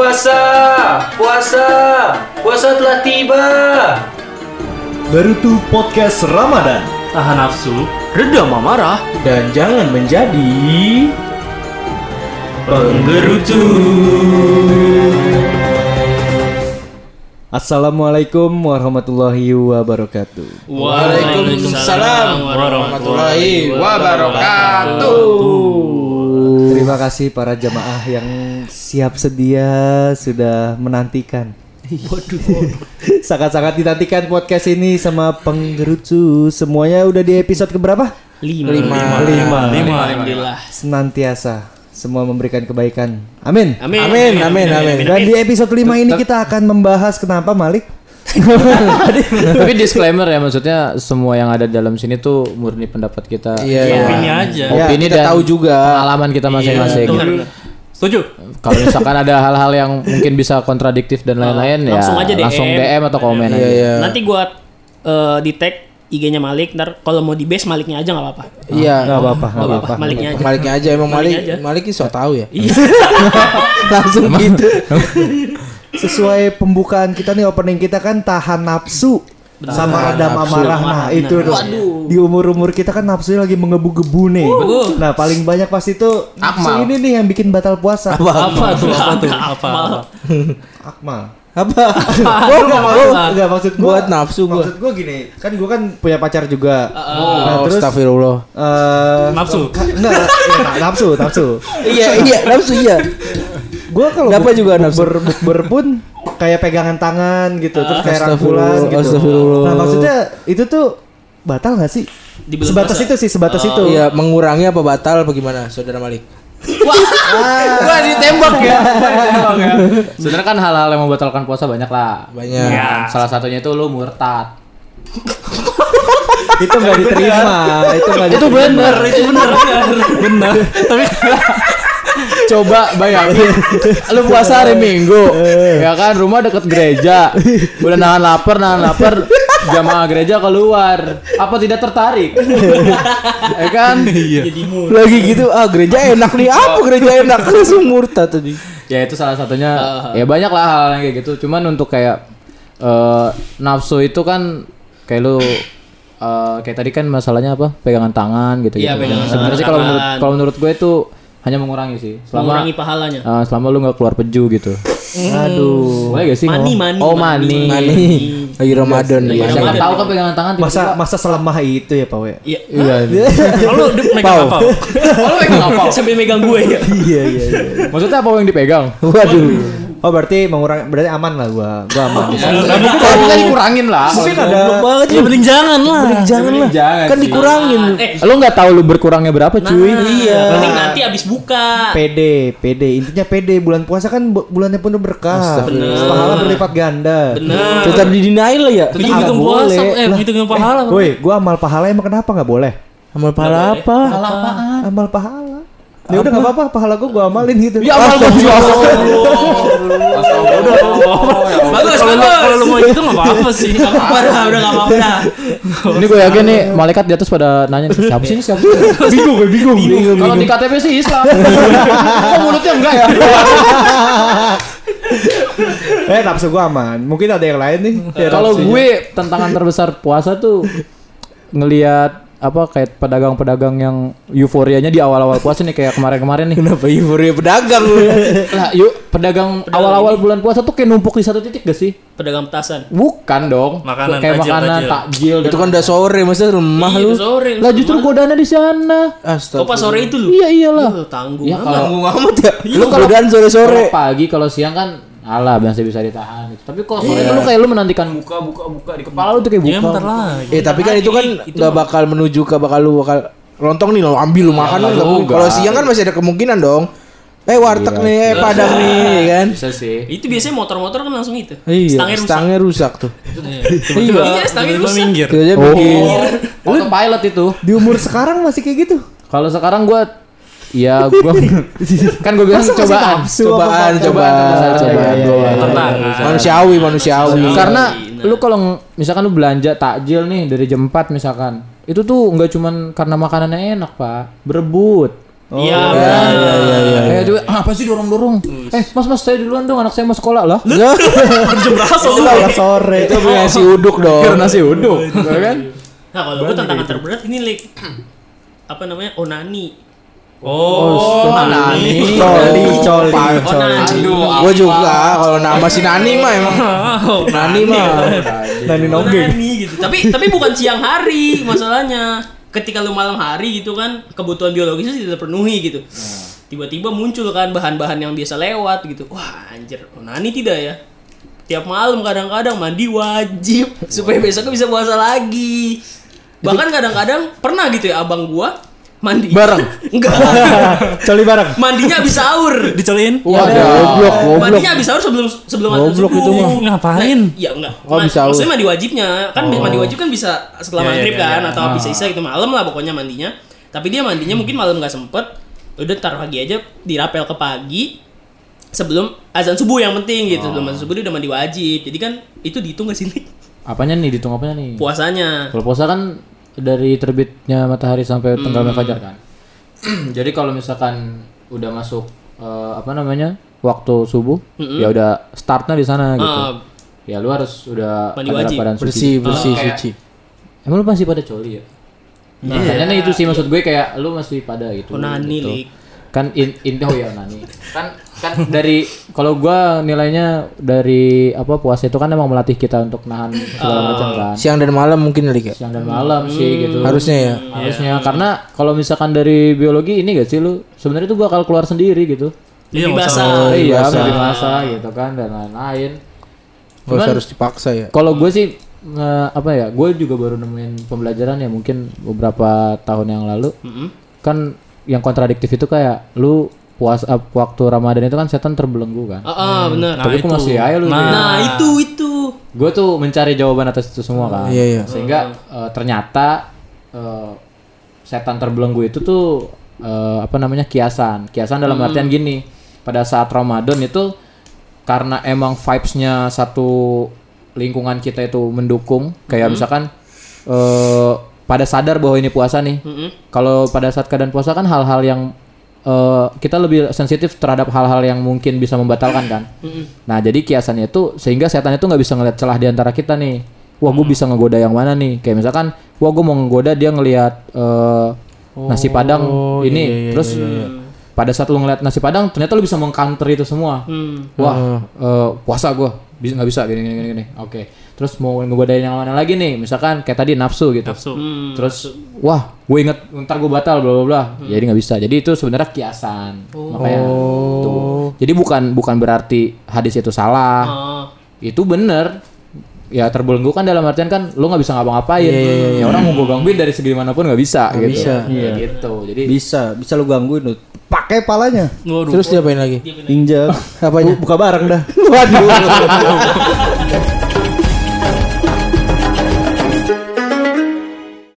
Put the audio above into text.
Puasa, puasa, puasa telah tiba. Barutu Podcast Ramadan Tahan nafsu, redam amarah, dan jangan menjadi penggerutu. Assalamualaikum warahmatullahi wabarakatuh. Waalaikumsalam warahmatullahi wabarakatuh. Terima kasih para jamaah yang siap sedia sudah menantikan. Sangat-sangat dinantikan podcast ini sama penggerutu. Semuanya udah di episode keberapa? Lima. Lima. Lima. Lima. Alhamdulillah. Senantiasa semua memberikan kebaikan. Amin. Amin. Amin, amin, amin. Dan di episode 5 ini kita akan membahas kenapa Malik? Tapi disclaimer ya maksudnya semua yang ada dalam sini tuh murni pendapat kita. Iya, Ya, iya. Opini aja. Ya, Opini kita dan tahu juga. pengalaman kita masing-masing. Iya, betul. Setuju? Kalau misalkan ada hal-hal yang mungkin bisa kontradiktif dan lain-lain ya langsung aja DM. langsung DM atau komen Iya, aja. iya. Nanti gua eh, di tag IG-nya Malik, ntar kalau mau di base Maliknya aja nggak apa-apa. Iya. Enggak apa-apa, enggak Nggak apa-apa. Maliknya aja. Maliknya aja emang Malik Maliknya aja. Malik so tahu ya. Iya. Langsung gitu. Sesuai pembukaan kita nih opening kita kan tahan nafsu sama redam amarah. Nah, itu tuh. Di umur-umur kita kan nafsunya lagi menggebu-gebu nih. Nah, paling banyak pasti tuh nafsu Akmal. ini nih yang bikin batal puasa. Apa tuh? Apa tuh? Apa? Akmal. Apa? Gua enggak mau. Enggak maksud gua. Buat nafsu gua. Maksud gua gini, kan gua kan punya pacar juga. Oh, Nah, terus astagfirullah. eh, Nafsu? Enggak, nafsu, nafsu. Iya, iya, nafsu iya. Gua kalau buk- juga nafsu? bukber bukber pun kayak pegangan tangan gitu, terus kayak rangkulan gitu. astagfirullah. Nah, maksudnya itu tuh batal gak sih? Sebatas puasa. itu sih, sebatas itu. Iya, mengurangi apa batal apa gimana, Saudara Malik? Gua ditembak ya. Sebenarnya kan hal-hal yang membatalkan puasa banyak lah. Banyak. Ya. Salah satunya itu lu murtad. itu nggak diterima, itu nggak Itu diterima. bener, itu bener. bener. Tapi coba bayangin lu puasa hari Minggu ya kan? Rumah deket gereja. Udah nahan lapar nahan lapar jamaah gereja keluar. Apa tidak tertarik? Ya kan? Lagi gitu, ah gereja enak nih. Apa gereja enak? Langsung murtad tadi. ya itu salah satunya. Ya banyak lah hal yang kayak gitu. Cuman untuk kayak eh, nafsu itu kan kayak lu eh, kayak tadi kan masalahnya apa? Pegangan tangan gitu Iya, gitu pegangan sebenarnya sih kalau menurut kalau menurut gue itu hanya mengurangi sih selama Mengurangi pahalanya. eh, selama lu nggak keluar peju gitu Aduh. boleh gak sih Mani, ngomong? mani, oh mani. mani, Mani. Lagi Ramadan nih. Siapa Ramadan. tahu kan pegangan tangan Masa tiba-tiba masa selemah itu ya, Pak We? Iya. Iya. Kalau lu megang apa? oh lu pegang apa Sambil megang gue ya. Iya, iya, iya. maksudnya apa yang dipegang Waduh. Oh, berarti mengurangi berarti aman lah gua. Gua aman. Nah, mungkin kalau kita dikurangin lah Mungkin ada banget Ya mending jangan lah. Jangan lah. Jangan Kan sih. dikurangin. Eh, lu nggak tahu lu berkurangnya berapa cuy Iya. mending nanti abis buka. PD, PD. Intinya PD bulan puasa kan bu- bulannya penuh berkah. Pahala berlipat ganda. Bener. Tetap di denial lah ya. Itu Nggak hitung puasa, boleh. eh hitung pahala. Woi, gua amal pahala emang kenapa nggak boleh? Amal pahala apa? Amal pahala. Ya udah nggak apa-apa, pahala gua gua amalin gitu. ya amal gua Bagus, Kalau lu bagus. kalau lu mau itu enggak apa-apa sih. Gak apa-apa dah, udah gak apa-apa dah. Ini gue yakin nih malaikat di atas pada nanya siapa sih ini siapa bingung gue bingung. Kalau di KTP sih Islam. Kok mulutnya enggak ya? Eh, nafsu gua aman. Mungkin ada yang lain nih. Kalau gue tantangan terbesar puasa tuh ngelihat apa kayak pedagang-pedagang yang euforianya di awal-awal puasa nih kayak kemarin-kemarin nih. Kenapa euforia pedagang lu? Lah, yuk pedagang awal-awal bulan puasa tuh kayak numpuk di satu titik gak sih? Pedagang petasan. Bukan dong. Makanan, kayak takjil, makanan takjil. takjil. Itu kan udah sore, masa lemah Iya, lu? itu sore. Lah justru godaannya di sana. Oh pas sore itu lu? Iya iyalah. Lu tanggung. Ya kalau Tanggung amat ya. Lu Lu kalau- godaan sore-sore. Pagi kalau siang kan alah masih bisa ditahan gitu. Tapi kalau sore Iya. itu lu kayak lu menantikan buka buka buka di kepala lu tuh kayak buka. Ya bentar lagi. Eh tapi kan itu kan Itu nggak bakal menuju ke bakal lu bakal lontong nih lo ambil lu makan kan nggak mungkin. juga. Kalau siang kan masih ada kemungkinan dong. Eh warteg Iya. nih, eh padang nih kan. Bisa sih. Itu biasanya motor-motor kan langsung itu. Iya, Stangnya rusak. stangnya rusak tuh. Iya, stangnya rusak. minggir. Oh. bikin. Autopilot itu. di umur sekarang masih kayak gitu. Kalau sekarang gua ya gua kan gua bilang cobaan. Cobaan, cobaan, Cobaan, cobaan. iya, iya, iya. Manusiawi, manusiawi. Karena lu kalau misalkan lu belanja takjil nih dari jam 4 misalkan. Itu tuh nggak cuman karena makanannya enak, Pak. Berebut. Iya. Oh, Ya ya ya ya. Kayak juga "Ah, apa sih dorong-dorong? Eh, Mas Mas saya duluan dong anak saya mau sekolah lah. Jam berapa Setelah sore. Itu punya si uduk dong. Karena nasi uduk, kan? Nah kalau gue tantangan terberat ini lik apa namanya onani. Oh, Nani. Coli, coli, coli. Gue juga kalau nama si Nani mah emang. Nani mah. Nani nonggeng. Onani gitu. Tapi tapi bukan siang hari masalahnya. Ketika lu malam hari gitu kan kebutuhan biologisnya tidak terpenuhi gitu. Tiba-tiba muncul kan bahan-bahan yang biasa lewat gitu. Wah anjir onani tidak ya. Tiap malam kadang-kadang mandi wajib supaya besoknya bisa puasa lagi. Bahkan kadang-kadang pernah gitu ya abang gua mandi Bareng? Enggak. Coli bareng. Mandinya habis sahur. dicolin? Wah, goblok, goblok. Mandinya habis sahur sebelum sebelum Goblok itu mah. Ngapain? Nah, iya enggak. Oh, Ma- bisa sahur. Maksudnya mandi wajibnya. Kan mandi wajib kan bisa setelah Iya, iya, maghrib iya, kan iya. atau habis isya gitu malam lah pokoknya mandinya. Tapi dia mandinya mungkin malam nggak sempet. Udah taruh pagi aja dirapel ke pagi sebelum azan subuh yang penting gitu. Sebelum azan subuh dia udah mandi wajib. Jadi kan itu dihitung gak sih? Apanya nih dihitung apanya nih? puasanya? Kalau puasa kan dari terbitnya matahari sampai tenggelamnya fajar kan. Jadi kalau misalkan udah masuk eh, apa namanya waktu subuh, ya udah startnya di sana gitu. Ah, Ya lu harus udah Mandi ada wajib. keadaan suci. Bersih, bersih, Kayak- suci. Emang lu masih pada coli ya? Nah, kayaknya itu sih maksud gue kayak lu masih pada gitu. onani gitu. Kan in, in oh ya nani. Kan kan dari kalau gua nilainya dari apa puasa itu kan emang melatih kita untuk nahan segala macam kan. Siang dan malam mungkin kali. Siang dan malam sih gitu. Harusnya ya. Harusnya karena kalau misalkan dari biologi ini gak sih lu sebenarnya itu bakal keluar sendiri gitu. Iya, basah. iya, masa gitu kan dan lain-lain. Cuman- harus dipaksa ya. Kalau gue sih nge- apa ya, gue juga baru nemuin pembelajaran ya mungkin beberapa tahun yang lalu. Kan yang kontradiktif itu kayak lu puas eh, waktu Ramadan itu kan setan terbelenggu kan. Ah, ah, bener. Tapi aku masih aja lu. Nah, itu itu. Gue tuh mencari jawaban atas itu semua kan. Iya, iya. Sehingga eh, ternyata eh, setan terbelenggu itu tuh eh, apa namanya kiasan. Kiasan dalam artian gini. Pada saat Ramadan itu karena emang vibes-nya satu lingkungan kita itu mendukung, kayak misalkan eh pada sadar bahwa ini puasa nih. Kalau pada saat keadaan puasa kan hal-hal yang eh, kita lebih sensitif terhadap hal-hal yang mungkin bisa membatalkan kan. Nah jadi kiasannya itu sehingga setan itu nggak bisa ngeliat celah di antara kita nih. Wah gue bisa ngegoda yang mana nih? Kayak misalkan, wah gue mau ngegoda dia ngelihat eh, nasi padang ini, terus pada saat lu ngeliat nasi padang ternyata lu bisa mengcounter itu semua. Wah eh, puasa gue bisa nggak bisa gini gini gini. gini. Oke. Terus mau ngegodain yang mana lagi nih? Misalkan kayak tadi nafsu gitu. Nafsu. Terus wah gue inget ntar gue batal bla bla bla. Jadi nggak bisa. Jadi itu sebenarnya kiasan. Makanya tuh. Jadi bukan bukan berarti hadis itu salah. Ah. Itu bener. Ya terbelenggu kan dalam artian kan lu nggak bisa ngapa-ngapain. Ya orang mau gue gangguin dari segi mana pun nggak bisa gitu. bisa. Kayak gitu. Jadi Bisa, bisa lu gangguin lu. Pakai palanya. Waduh. Terus diapain lagi? Injak. Apanya? Bu- Buka barang dah. Waduh.